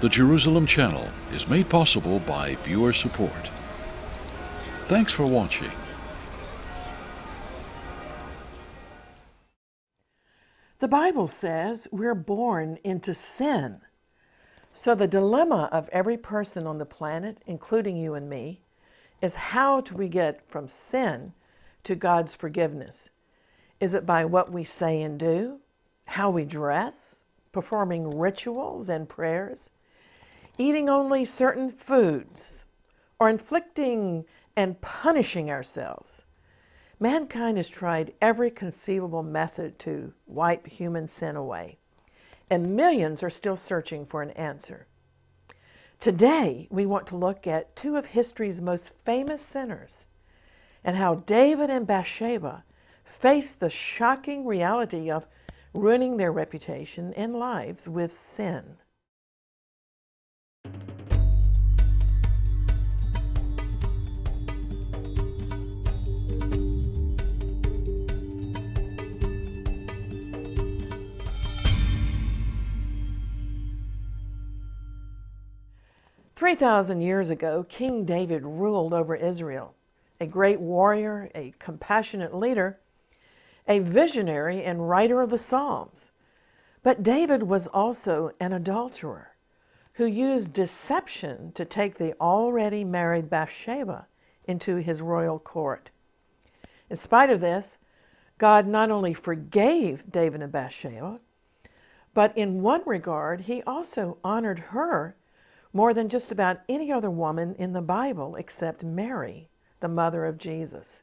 The Jerusalem Channel is made possible by viewer support. Thanks for watching. The Bible says we're born into sin. So the dilemma of every person on the planet, including you and me, is how do we get from sin to God's forgiveness? Is it by what we say and do, how we dress, performing rituals and prayers, eating only certain foods, or inflicting and punishing ourselves? Mankind has tried every conceivable method to wipe human sin away, and millions are still searching for an answer. Today, we want to look at two of history's most famous sinners and how David and Bathsheba faced the shocking reality of ruining their reputation and lives with sin. 3,000 years ago, King David ruled over Israel, a great warrior, a compassionate leader, a visionary and writer of the Psalms. But David was also an adulterer who used deception to take the already married Bathsheba into his royal court. In spite of this, God not only forgave David and Bathsheba, but in one regard, he also honored her more than just about any other woman in the Bible except Mary, the mother of Jesus.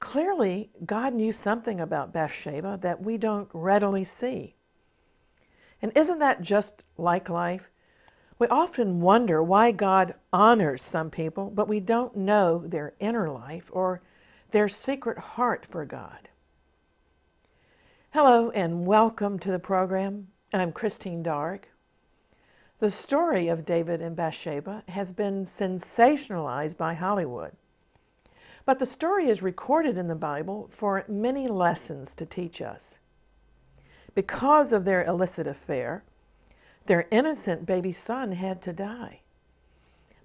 Clearly, God knew something about Bathsheba that we don't readily see. And isn't that just like life? We often wonder why God honors some people, but we don't know their inner life or their secret heart for God. Hello, and welcome to the program. I'm Christine Darg. The story of David and Bathsheba has been sensationalized by Hollywood. But the story is recorded in the Bible for many lessons to teach us. Because of their illicit affair, their innocent baby son had to die.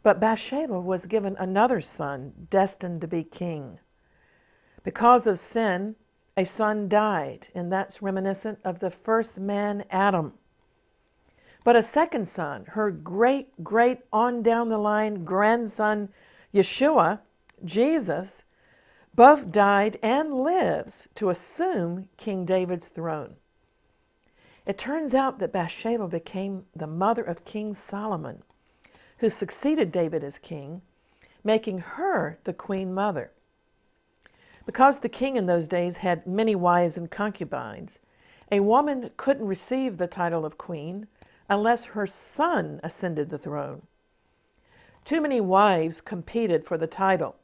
But Bathsheba was given another son destined to be king. Because of sin, a son died, and that's reminiscent of the first man, Adam. But a second son, her great, great on down the line grandson, Yeshua, Jesus, both died and lives to assume King David's throne. It turns out that Bathsheba became the mother of King Solomon, who succeeded David as king, making her the queen mother. Because the king in those days had many wives and concubines, a woman couldn't receive the title of queen unless her son ascended the throne. Too many wives competed for the title.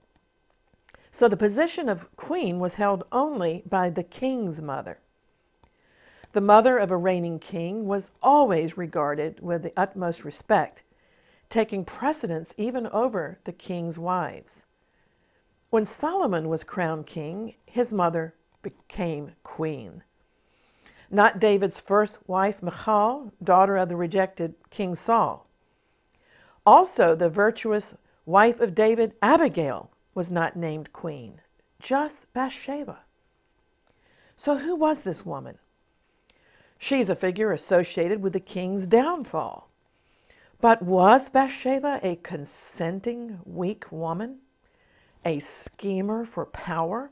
So the position of queen was held only by the king's mother. The mother of a reigning king was always regarded with the utmost respect, taking precedence even over the king's wives. When Solomon was crowned king, his mother became queen not David's first wife, Michal, daughter of the rejected King Saul. Also, the virtuous wife of David, Abigail, was not named queen, just Bathsheba. So, who was this woman? She's a figure associated with the king's downfall. But was Bathsheba a consenting, weak woman? A schemer for power?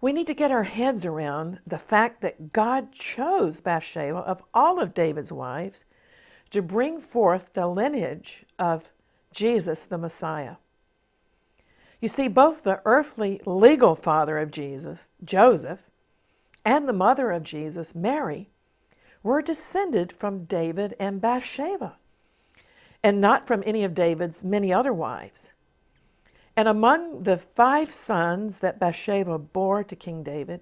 We need to get our heads around the fact that God chose Bathsheba of all of David's wives to bring forth the lineage of Jesus the Messiah. You see, both the earthly legal father of Jesus, Joseph, and the mother of Jesus, Mary, were descended from David and Bathsheba, and not from any of David's many other wives. And among the five sons that Bathsheba bore to King David,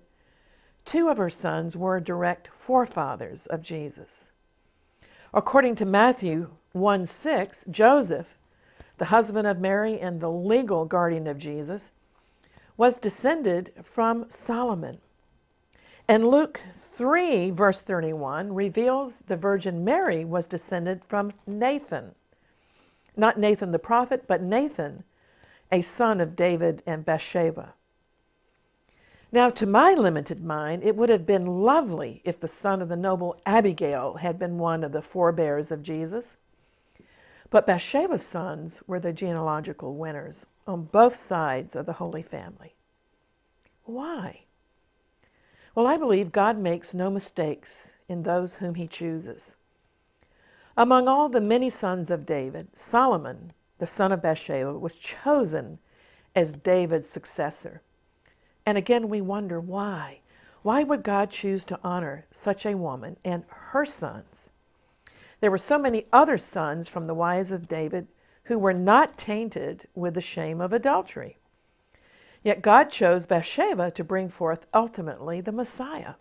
two of her sons were direct forefathers of Jesus. According to Matthew 1 6, Joseph, the husband of Mary and the legal guardian of Jesus, was descended from Solomon. And Luke 3, verse 31, reveals the Virgin Mary was descended from Nathan. Not Nathan the prophet, but Nathan, a son of David and Bathsheba. Now, to my limited mind, it would have been lovely if the son of the noble Abigail had been one of the forebears of Jesus. But Bathsheba's sons were the genealogical winners on both sides of the Holy Family. Why? Well, I believe God makes no mistakes in those whom he chooses. Among all the many sons of David, Solomon, the son of Bathsheba, was chosen as David's successor. And again, we wonder why. Why would God choose to honor such a woman and her sons? There were so many other sons from the wives of David who were not tainted with the shame of adultery. Yet God chose Bathsheba to bring forth ultimately the Messiah.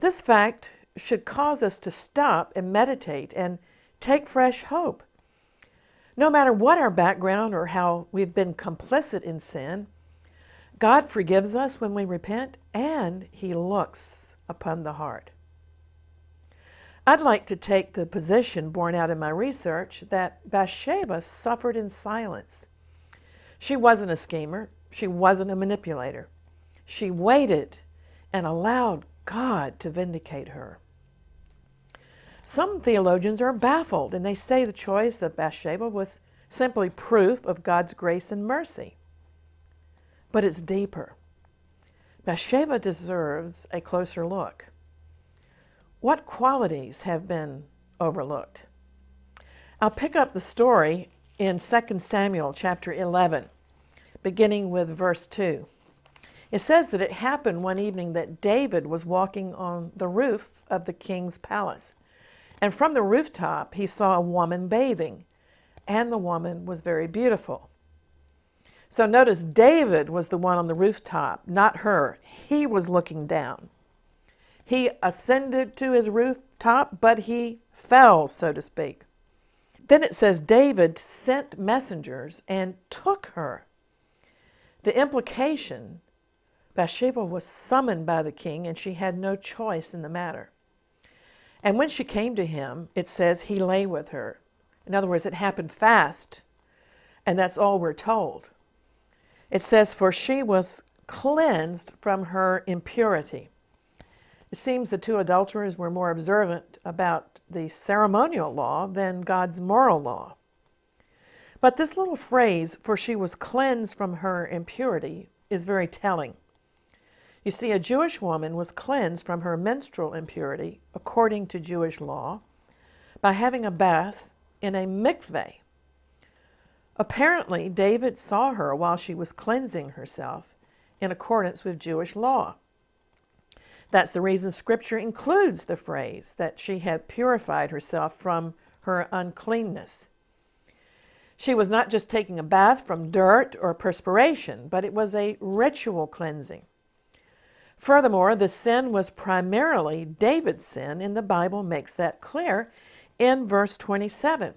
This fact should cause us to stop and meditate and take fresh hope. No matter what our background or how we've been complicit in sin, God forgives us when we repent, and He looks upon the heart. I'd like to take the position borne out in my research that Bathsheba suffered in silence. She wasn't a schemer, she wasn't a manipulator. She waited and allowed God to vindicate her. Some theologians are baffled and they say the choice of Bathsheba was simply proof of God's grace and mercy but it's deeper. Bathsheba deserves a closer look. What qualities have been overlooked? I'll pick up the story in 2 Samuel chapter 11, beginning with verse 2. It says that it happened one evening that David was walking on the roof of the king's palace. And from the rooftop, he saw a woman bathing, and the woman was very beautiful. So notice David was the one on the rooftop, not her. He was looking down. He ascended to his rooftop, but he fell, so to speak. Then it says David sent messengers and took her. The implication Bathsheba was summoned by the king and she had no choice in the matter. And when she came to him, it says he lay with her. In other words, it happened fast, and that's all we're told. It says, For she was cleansed from her impurity. It seems the two adulterers were more observant about the ceremonial law than God's moral law. But this little phrase, for she was cleansed from her impurity, is very telling. You see, a Jewish woman was cleansed from her menstrual impurity, according to Jewish law, by having a bath in a mikveh, Apparently, David saw her while she was cleansing herself in accordance with Jewish law. That's the reason Scripture includes the phrase that she had purified herself from her uncleanness. She was not just taking a bath from dirt or perspiration, but it was a ritual cleansing. Furthermore, the sin was primarily David's sin, and the Bible makes that clear in verse 27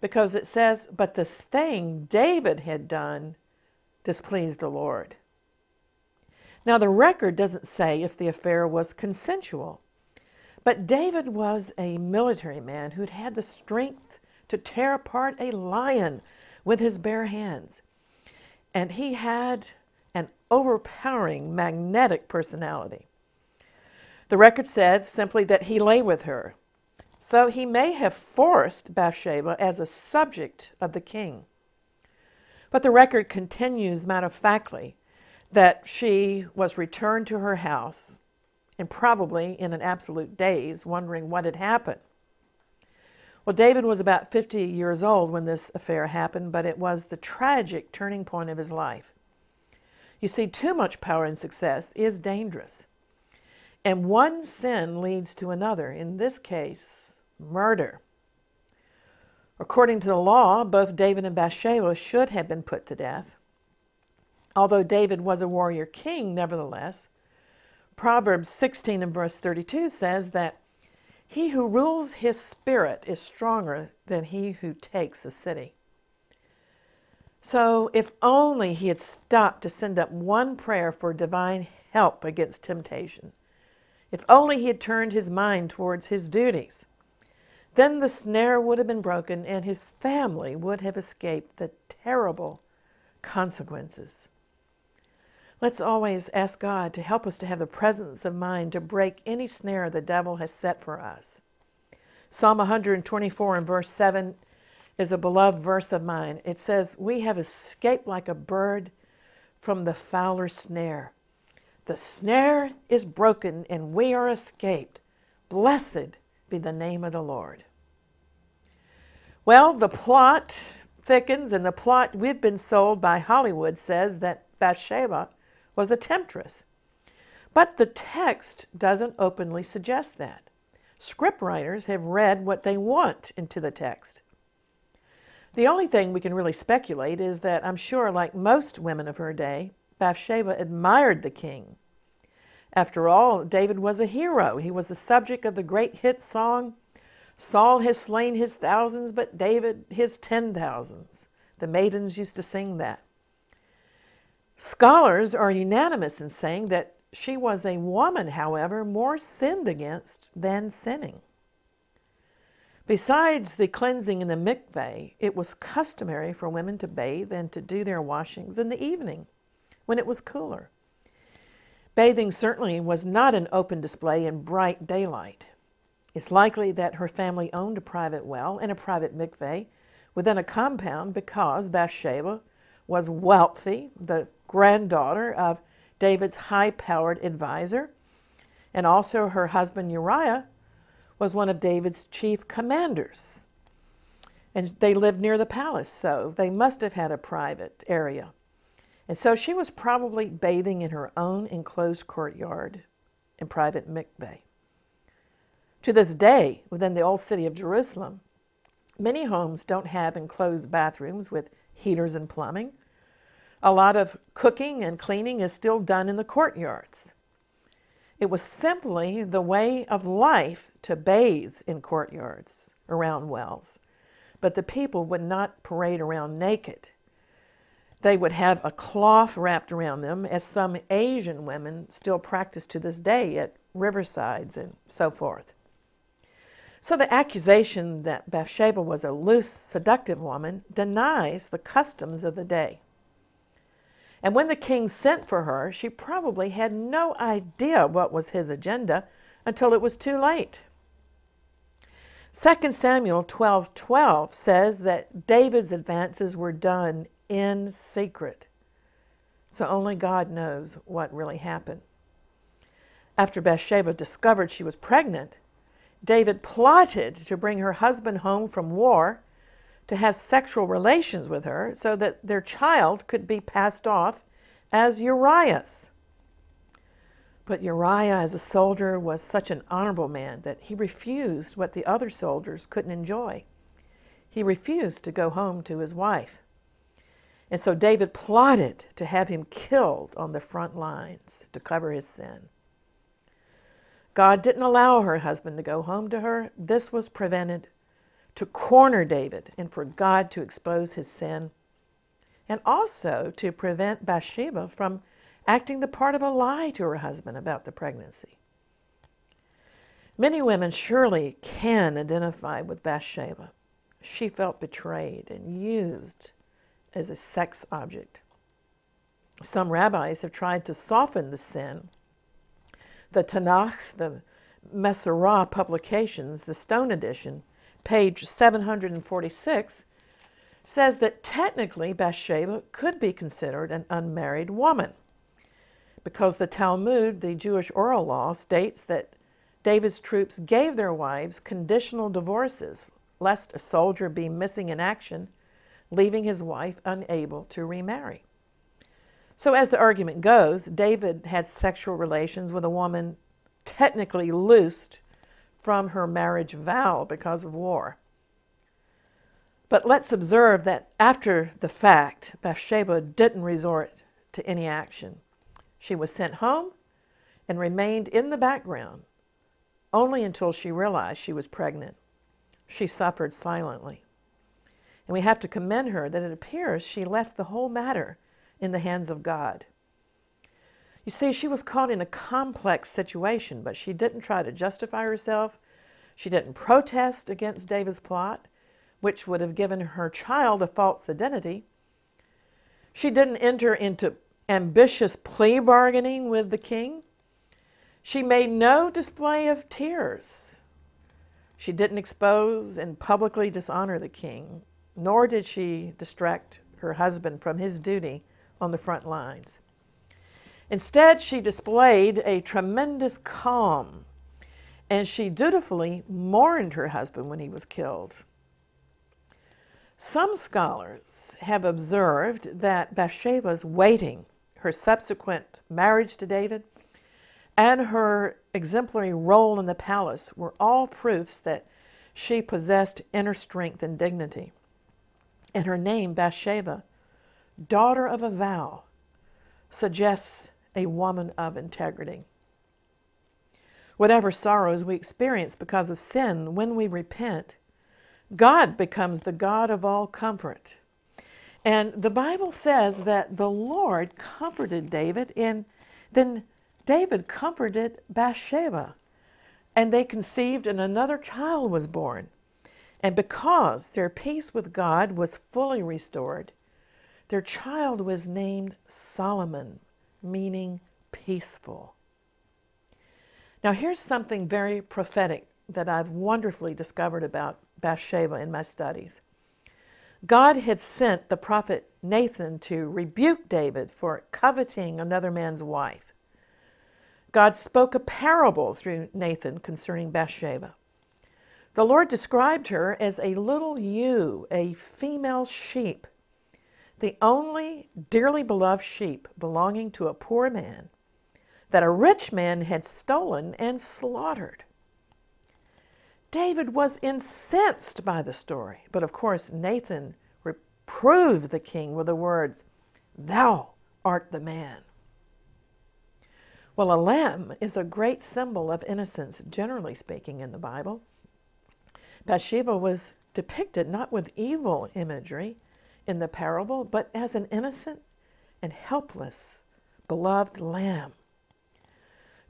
because it says, But the thing David had done displeased the Lord. Now, the record doesn't say if the affair was consensual, but David was a military man who'd had the strength to tear apart a lion with his bare hands. And he had an overpowering magnetic personality. The record says simply that he lay with her, so he may have forced Bathsheba as a subject of the king. But the record continues matter of factly that she was returned to her house and probably in an absolute daze, wondering what had happened. Well, David was about 50 years old when this affair happened, but it was the tragic turning point of his life. You see, too much power and success is dangerous. And one sin leads to another. In this case, murder. According to the law, both David and Bathsheba should have been put to death. Although David was a warrior king, nevertheless, Proverbs 16 and verse 32 says that he who rules his spirit is stronger than he who takes a city. So, if only he had stopped to send up one prayer for divine help against temptation. If only he had turned his mind towards his duties. Then the snare would have been broken and his family would have escaped the terrible consequences. Let's always ask God to help us to have the presence of mind to break any snare the devil has set for us. Psalm 124 and verse 7 is a beloved verse of mine. It says, We have escaped like a bird from the fowler's snare. The snare is broken and we are escaped. Blessed be the name of the Lord. Well, the plot thickens, and the plot we've been sold by Hollywood says that Bathsheba was a temptress. But the text doesn't openly suggest that. Scriptwriters have read what they want into the text. The only thing we can really speculate is that I'm sure, like most women of her day, Bathsheba admired the king. After all, David was a hero. He was the subject of the great hit song, Saul has slain his thousands, but David his ten thousands. The maidens used to sing that. Scholars are unanimous in saying that she was a woman, however, more sinned against than sinning. Besides the cleansing in the mikveh, it was customary for women to bathe and to do their washings in the evening when it was cooler. Bathing certainly was not an open display in bright daylight. It's likely that her family owned a private well and a private mikveh within a compound because Bathsheba was wealthy, the granddaughter of David's high powered advisor, and also her husband Uriah was one of David's chief commanders. And they lived near the palace, so they must have had a private area. And so she was probably bathing in her own enclosed courtyard in private mikveh. To this day, within the old city of Jerusalem, many homes don't have enclosed bathrooms with heaters and plumbing. A lot of cooking and cleaning is still done in the courtyards. It was simply the way of life to bathe in courtyards around wells, but the people would not parade around naked. They would have a cloth wrapped around them, as some Asian women still practice to this day at riversides and so forth. So the accusation that Bathsheba was a loose, seductive woman denies the customs of the day. And when the king sent for her, she probably had no idea what was his agenda until it was too late. 2 Samuel 12:12 12 says that David's advances were done in secret. So only God knows what really happened. After Bathsheba discovered she was pregnant, David plotted to bring her husband home from war to have sexual relations with her so that their child could be passed off as Uriah's. But Uriah, as a soldier, was such an honorable man that he refused what the other soldiers couldn't enjoy. He refused to go home to his wife. And so David plotted to have him killed on the front lines to cover his sin. God didn't allow her husband to go home to her. This was prevented to corner David and for God to expose his sin, and also to prevent Bathsheba from acting the part of a lie to her husband about the pregnancy. Many women surely can identify with Bathsheba. She felt betrayed and used as a sex object. Some rabbis have tried to soften the sin the Tanakh, the Mesorah publications, the Stone Edition, page 746, says that technically Bathsheba could be considered an unmarried woman because the Talmud, the Jewish oral law, states that David's troops gave their wives conditional divorces lest a soldier be missing in action, leaving his wife unable to remarry. So, as the argument goes, David had sexual relations with a woman technically loosed from her marriage vow because of war. But let's observe that after the fact, Bathsheba didn't resort to any action. She was sent home and remained in the background only until she realized she was pregnant. She suffered silently. And we have to commend her that it appears she left the whole matter in the hands of God. You see, she was caught in a complex situation, but she didn't try to justify herself. She didn't protest against David's plot, which would have given her child a false identity. She didn't enter into ambitious plea bargaining with the king. She made no display of tears. She didn't expose and publicly dishonor the king, nor did she distract her husband from his duty on the front lines. Instead, she displayed a tremendous calm, and she dutifully mourned her husband when he was killed. Some scholars have observed that Bathsheba's waiting, her subsequent marriage to David, and her exemplary role in the palace were all proofs that she possessed inner strength and dignity. And her name, Bathsheba, daughter of a vow, suggests a woman of integrity. Whatever sorrows we experience because of sin, when we repent, God becomes the God of all comfort. And the Bible says that the Lord comforted David, and then David comforted Bathsheba. And they conceived, and another child was born. And because their peace with God was fully restored, their child was named Solomon meaning peaceful. Now, here's something very prophetic that I've wonderfully discovered about Bathsheba in my studies. God had sent the prophet Nathan to rebuke David for coveting another man's wife. God spoke a parable through Nathan concerning Bathsheba. The Lord described her as a little ewe, a female sheep the only dearly beloved sheep belonging to a poor man that a rich man had stolen and slaughtered. David was incensed by the story, but of course Nathan reproved the king with the words, Thou art the man. Well, a lamb is a great symbol of innocence, generally speaking, in the Bible. Bathsheba was depicted not with evil imagery, in the parable, but as an innocent and helpless, beloved lamb.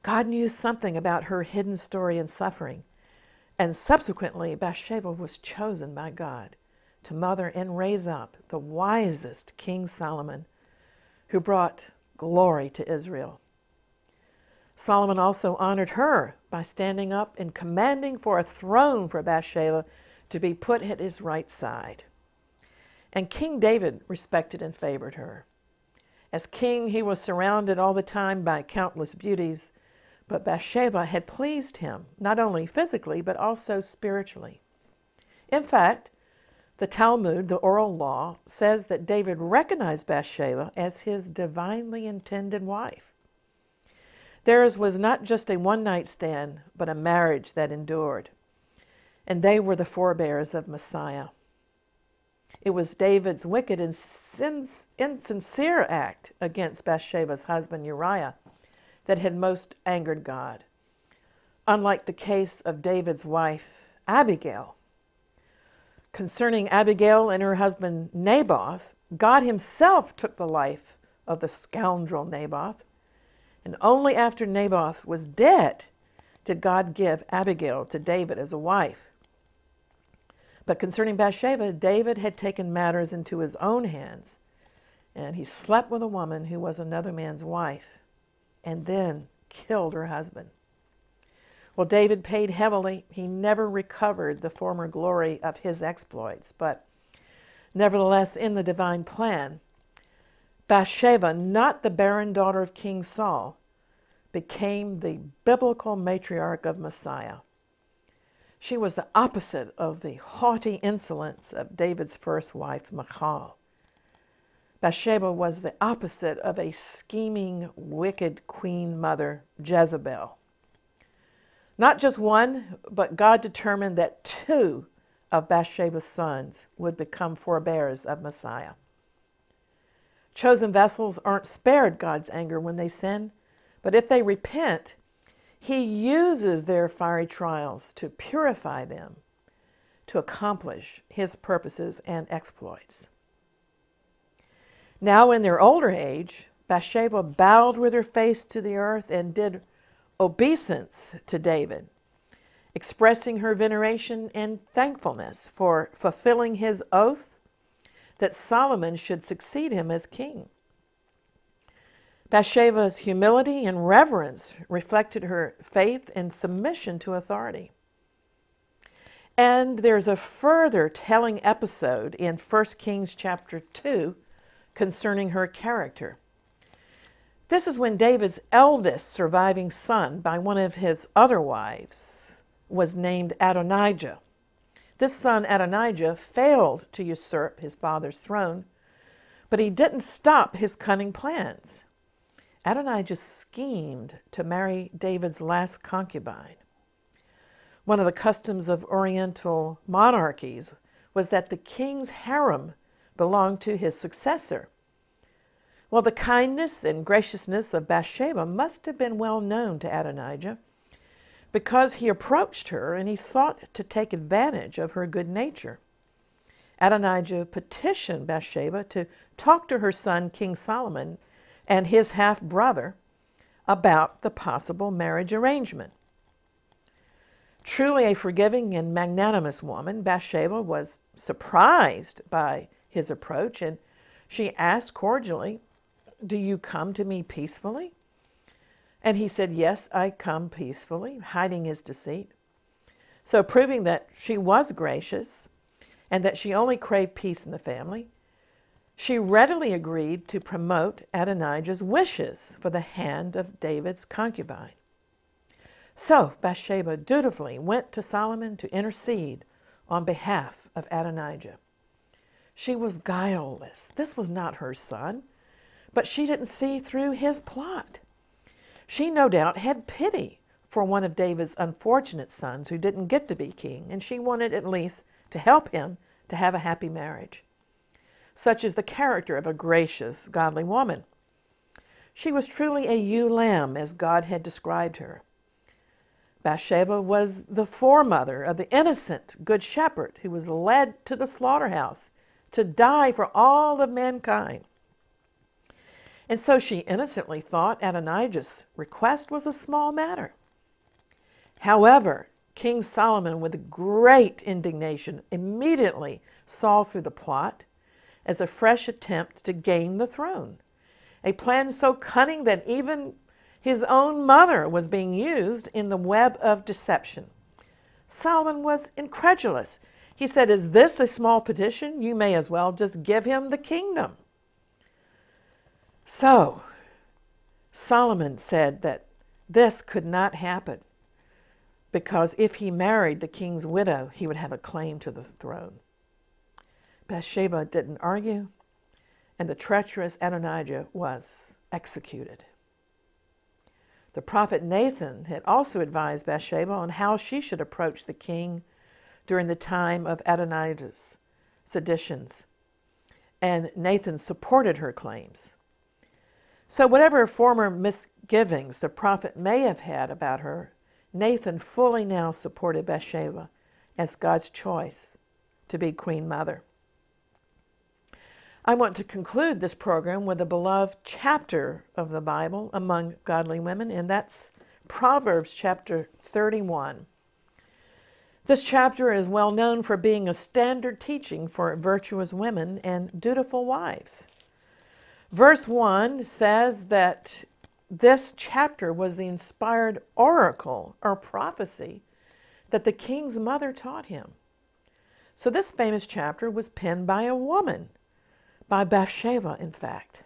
God knew something about her hidden story and suffering, and subsequently, Bathsheba was chosen by God to mother and raise up the wisest King Solomon, who brought glory to Israel. Solomon also honored her by standing up and commanding for a throne for Bathsheba to be put at his right side. And King David respected and favored her. As king, he was surrounded all the time by countless beauties, but Bathsheba had pleased him, not only physically, but also spiritually. In fact, the Talmud, the oral law, says that David recognized Bathsheba as his divinely intended wife. Theirs was not just a one night stand, but a marriage that endured. And they were the forebears of Messiah. It was David's wicked and insincere act against Bathsheba's husband Uriah that had most angered God, unlike the case of David's wife Abigail. Concerning Abigail and her husband Naboth, God himself took the life of the scoundrel Naboth, and only after Naboth was dead did God give Abigail to David as a wife. But concerning Bathsheba, David had taken matters into his own hands, and he slept with a woman who was another man's wife, and then killed her husband. Well, David paid heavily. He never recovered the former glory of his exploits, but nevertheless, in the divine plan, Bathsheba, not the barren daughter of King Saul, became the biblical matriarch of Messiah. She was the opposite of the haughty insolence of David's first wife, Michal. Bathsheba was the opposite of a scheming, wicked queen mother, Jezebel. Not just one, but God determined that two of Bathsheba's sons would become forebears of Messiah. Chosen vessels aren't spared God's anger when they sin, but if they repent, he uses their fiery trials to purify them to accomplish His purposes and exploits. Now, in their older age, Bathsheba bowed with her face to the earth and did obeisance to David, expressing her veneration and thankfulness for fulfilling his oath that Solomon should succeed him as king. Bathsheba's humility and reverence reflected her faith and submission to authority. And there's a further telling episode in 1 Kings chapter 2 concerning her character. This is when David's eldest surviving son by one of his other wives was named Adonijah. This son, Adonijah, failed to usurp his father's throne, but he didn't stop his cunning plans. Adonijah schemed to marry David's last concubine. One of the customs of Oriental monarchies was that the king's harem belonged to his successor. Well, the kindness and graciousness of Bathsheba must have been well known to Adonijah because he approached her and he sought to take advantage of her good nature. Adonijah petitioned Bathsheba to talk to her son, King Solomon, and his half brother about the possible marriage arrangement. Truly a forgiving and magnanimous woman, Bathsheba was surprised by his approach and she asked cordially, Do you come to me peacefully? And he said, Yes, I come peacefully, hiding his deceit. So, proving that she was gracious and that she only craved peace in the family, she readily agreed to promote Adonijah's wishes for the hand of David's concubine. So Bathsheba dutifully went to Solomon to intercede on behalf of Adonijah. She was guileless. This was not her son, but she didn't see through his plot. She no doubt had pity for one of David's unfortunate sons who didn't get to be king, and she wanted at least to help him to have a happy marriage. Such is the character of a gracious, godly woman. She was truly a ewe lamb, as God had described her. Bathsheba was the foremother of the innocent good shepherd who was led to the slaughterhouse to die for all of mankind. And so she innocently thought Adonijah's request was a small matter. However, King Solomon, with great indignation, immediately saw through the plot as a fresh attempt to gain the throne. A plan so cunning that even his own mother was being used in the web of deception. Solomon was incredulous. He said, Is this a small petition? You may as well just give him the kingdom. So, Solomon said that this could not happen because if he married the king's widow, he would have a claim to the throne. Bathsheba didn't argue, and the treacherous Adonijah was executed. The prophet Nathan had also advised Bathsheba on how she should approach the king during the time of Adonijah's seditions, and Nathan supported her claims. So, whatever former misgivings the prophet may have had about her, Nathan fully now supported Bathsheba as God's choice to be queen mother. I want to conclude this program with a beloved chapter of the Bible among godly women, and that's Proverbs chapter 31. This chapter is well known for being a standard teaching for virtuous women and dutiful wives. Verse 1 says that this chapter was the inspired oracle or prophecy that the king's mother taught him. So, this famous chapter was penned by a woman by Bathsheba, in fact.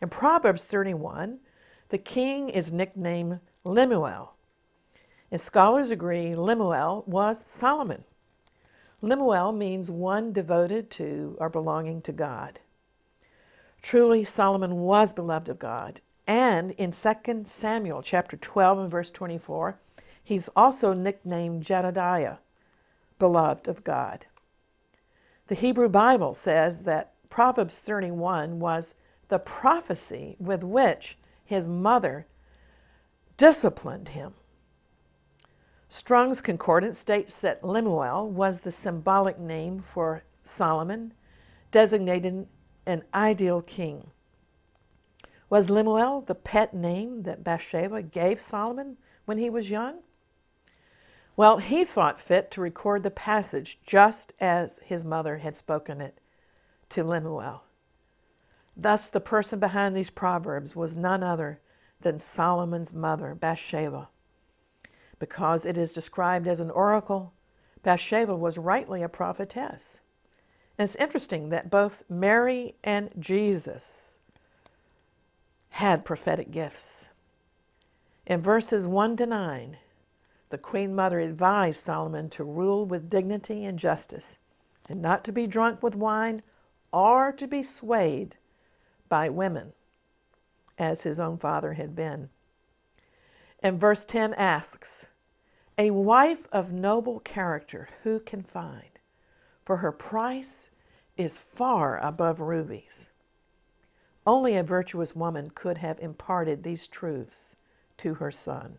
In Proverbs 31, the king is nicknamed Lemuel. And scholars agree Lemuel was Solomon. Lemuel means one devoted to or belonging to God. Truly, Solomon was beloved of God. And in 2 Samuel chapter 12 and verse 24, he's also nicknamed Jedediah, beloved of God. The Hebrew Bible says that Proverbs 31 was the prophecy with which his mother disciplined him. Strong's Concordance states that Lemuel was the symbolic name for Solomon, designating an ideal king. Was Lemuel the pet name that Bathsheba gave Solomon when he was young? Well, he thought fit to record the passage just as his mother had spoken it to Lemuel. Thus, the person behind these proverbs was none other than Solomon's mother, Bathsheba. Because it is described as an oracle, Bathsheba was rightly a prophetess. And it's interesting that both Mary and Jesus had prophetic gifts. In verses 1 to 9, the Queen Mother advised Solomon to rule with dignity and justice, and not to be drunk with wine or to be swayed by women, as his own father had been. And verse 10 asks, A wife of noble character who can find? For her price is far above rubies. Only a virtuous woman could have imparted these truths to her son.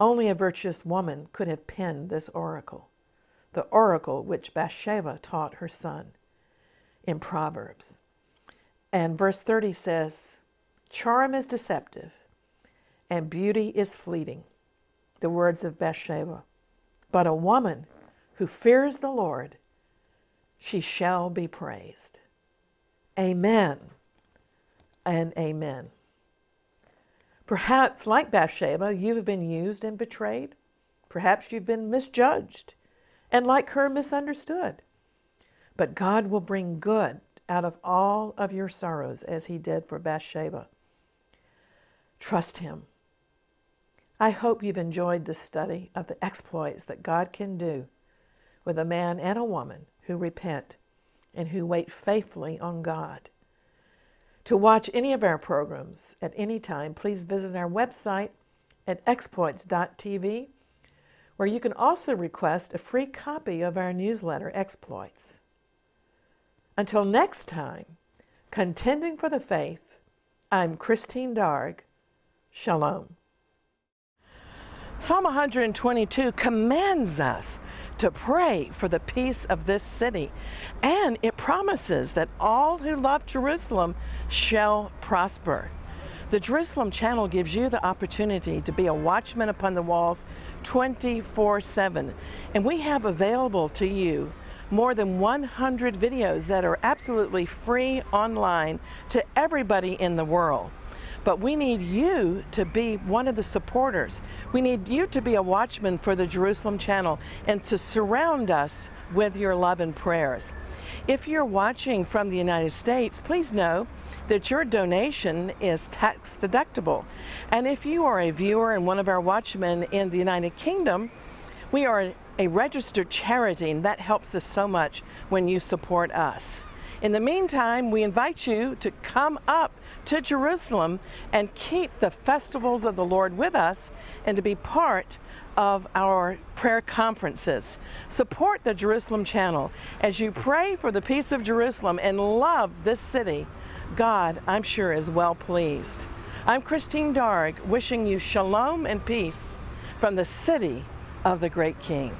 Only a virtuous woman could have penned this oracle, the oracle which Bathsheba taught her son in Proverbs. And verse 30 says, Charm is deceptive, and beauty is fleeting, the words of Bathsheba. But a woman who fears the Lord, she shall be praised. Amen and amen. Perhaps, like Bathsheba, you have been used and betrayed. Perhaps you've been misjudged and, like her, misunderstood. But God will bring good out of all of your sorrows as he did for Bathsheba. Trust him. I hope you've enjoyed this study of the exploits that God can do with a man and a woman who repent and who wait faithfully on God. To watch any of our programs at any time, please visit our website at exploits.tv, where you can also request a free copy of our newsletter, Exploits. Until next time, contending for the faith, I'm Christine Darg. Shalom. Psalm 122 commands us to pray for the peace of this city, and it promises that all who love Jerusalem shall prosper. The Jerusalem Channel gives you the opportunity to be a watchman upon the walls 24 7, and we have available to you more than 100 videos that are absolutely free online to everybody in the world. But we need you to be one of the supporters. We need you to be a watchman for the Jerusalem Channel and to surround us with your love and prayers. If you're watching from the United States, please know that your donation is tax deductible. And if you are a viewer and one of our watchmen in the United Kingdom, we are a registered charity and that helps us so much when you support us. In the meantime, we invite you to come up to Jerusalem and keep the festivals of the Lord with us and to be part of our prayer conferences. Support the Jerusalem Channel as you pray for the peace of Jerusalem and love this city. God, I'm sure, is well pleased. I'm Christine Darg, wishing you shalom and peace from the city of the great King.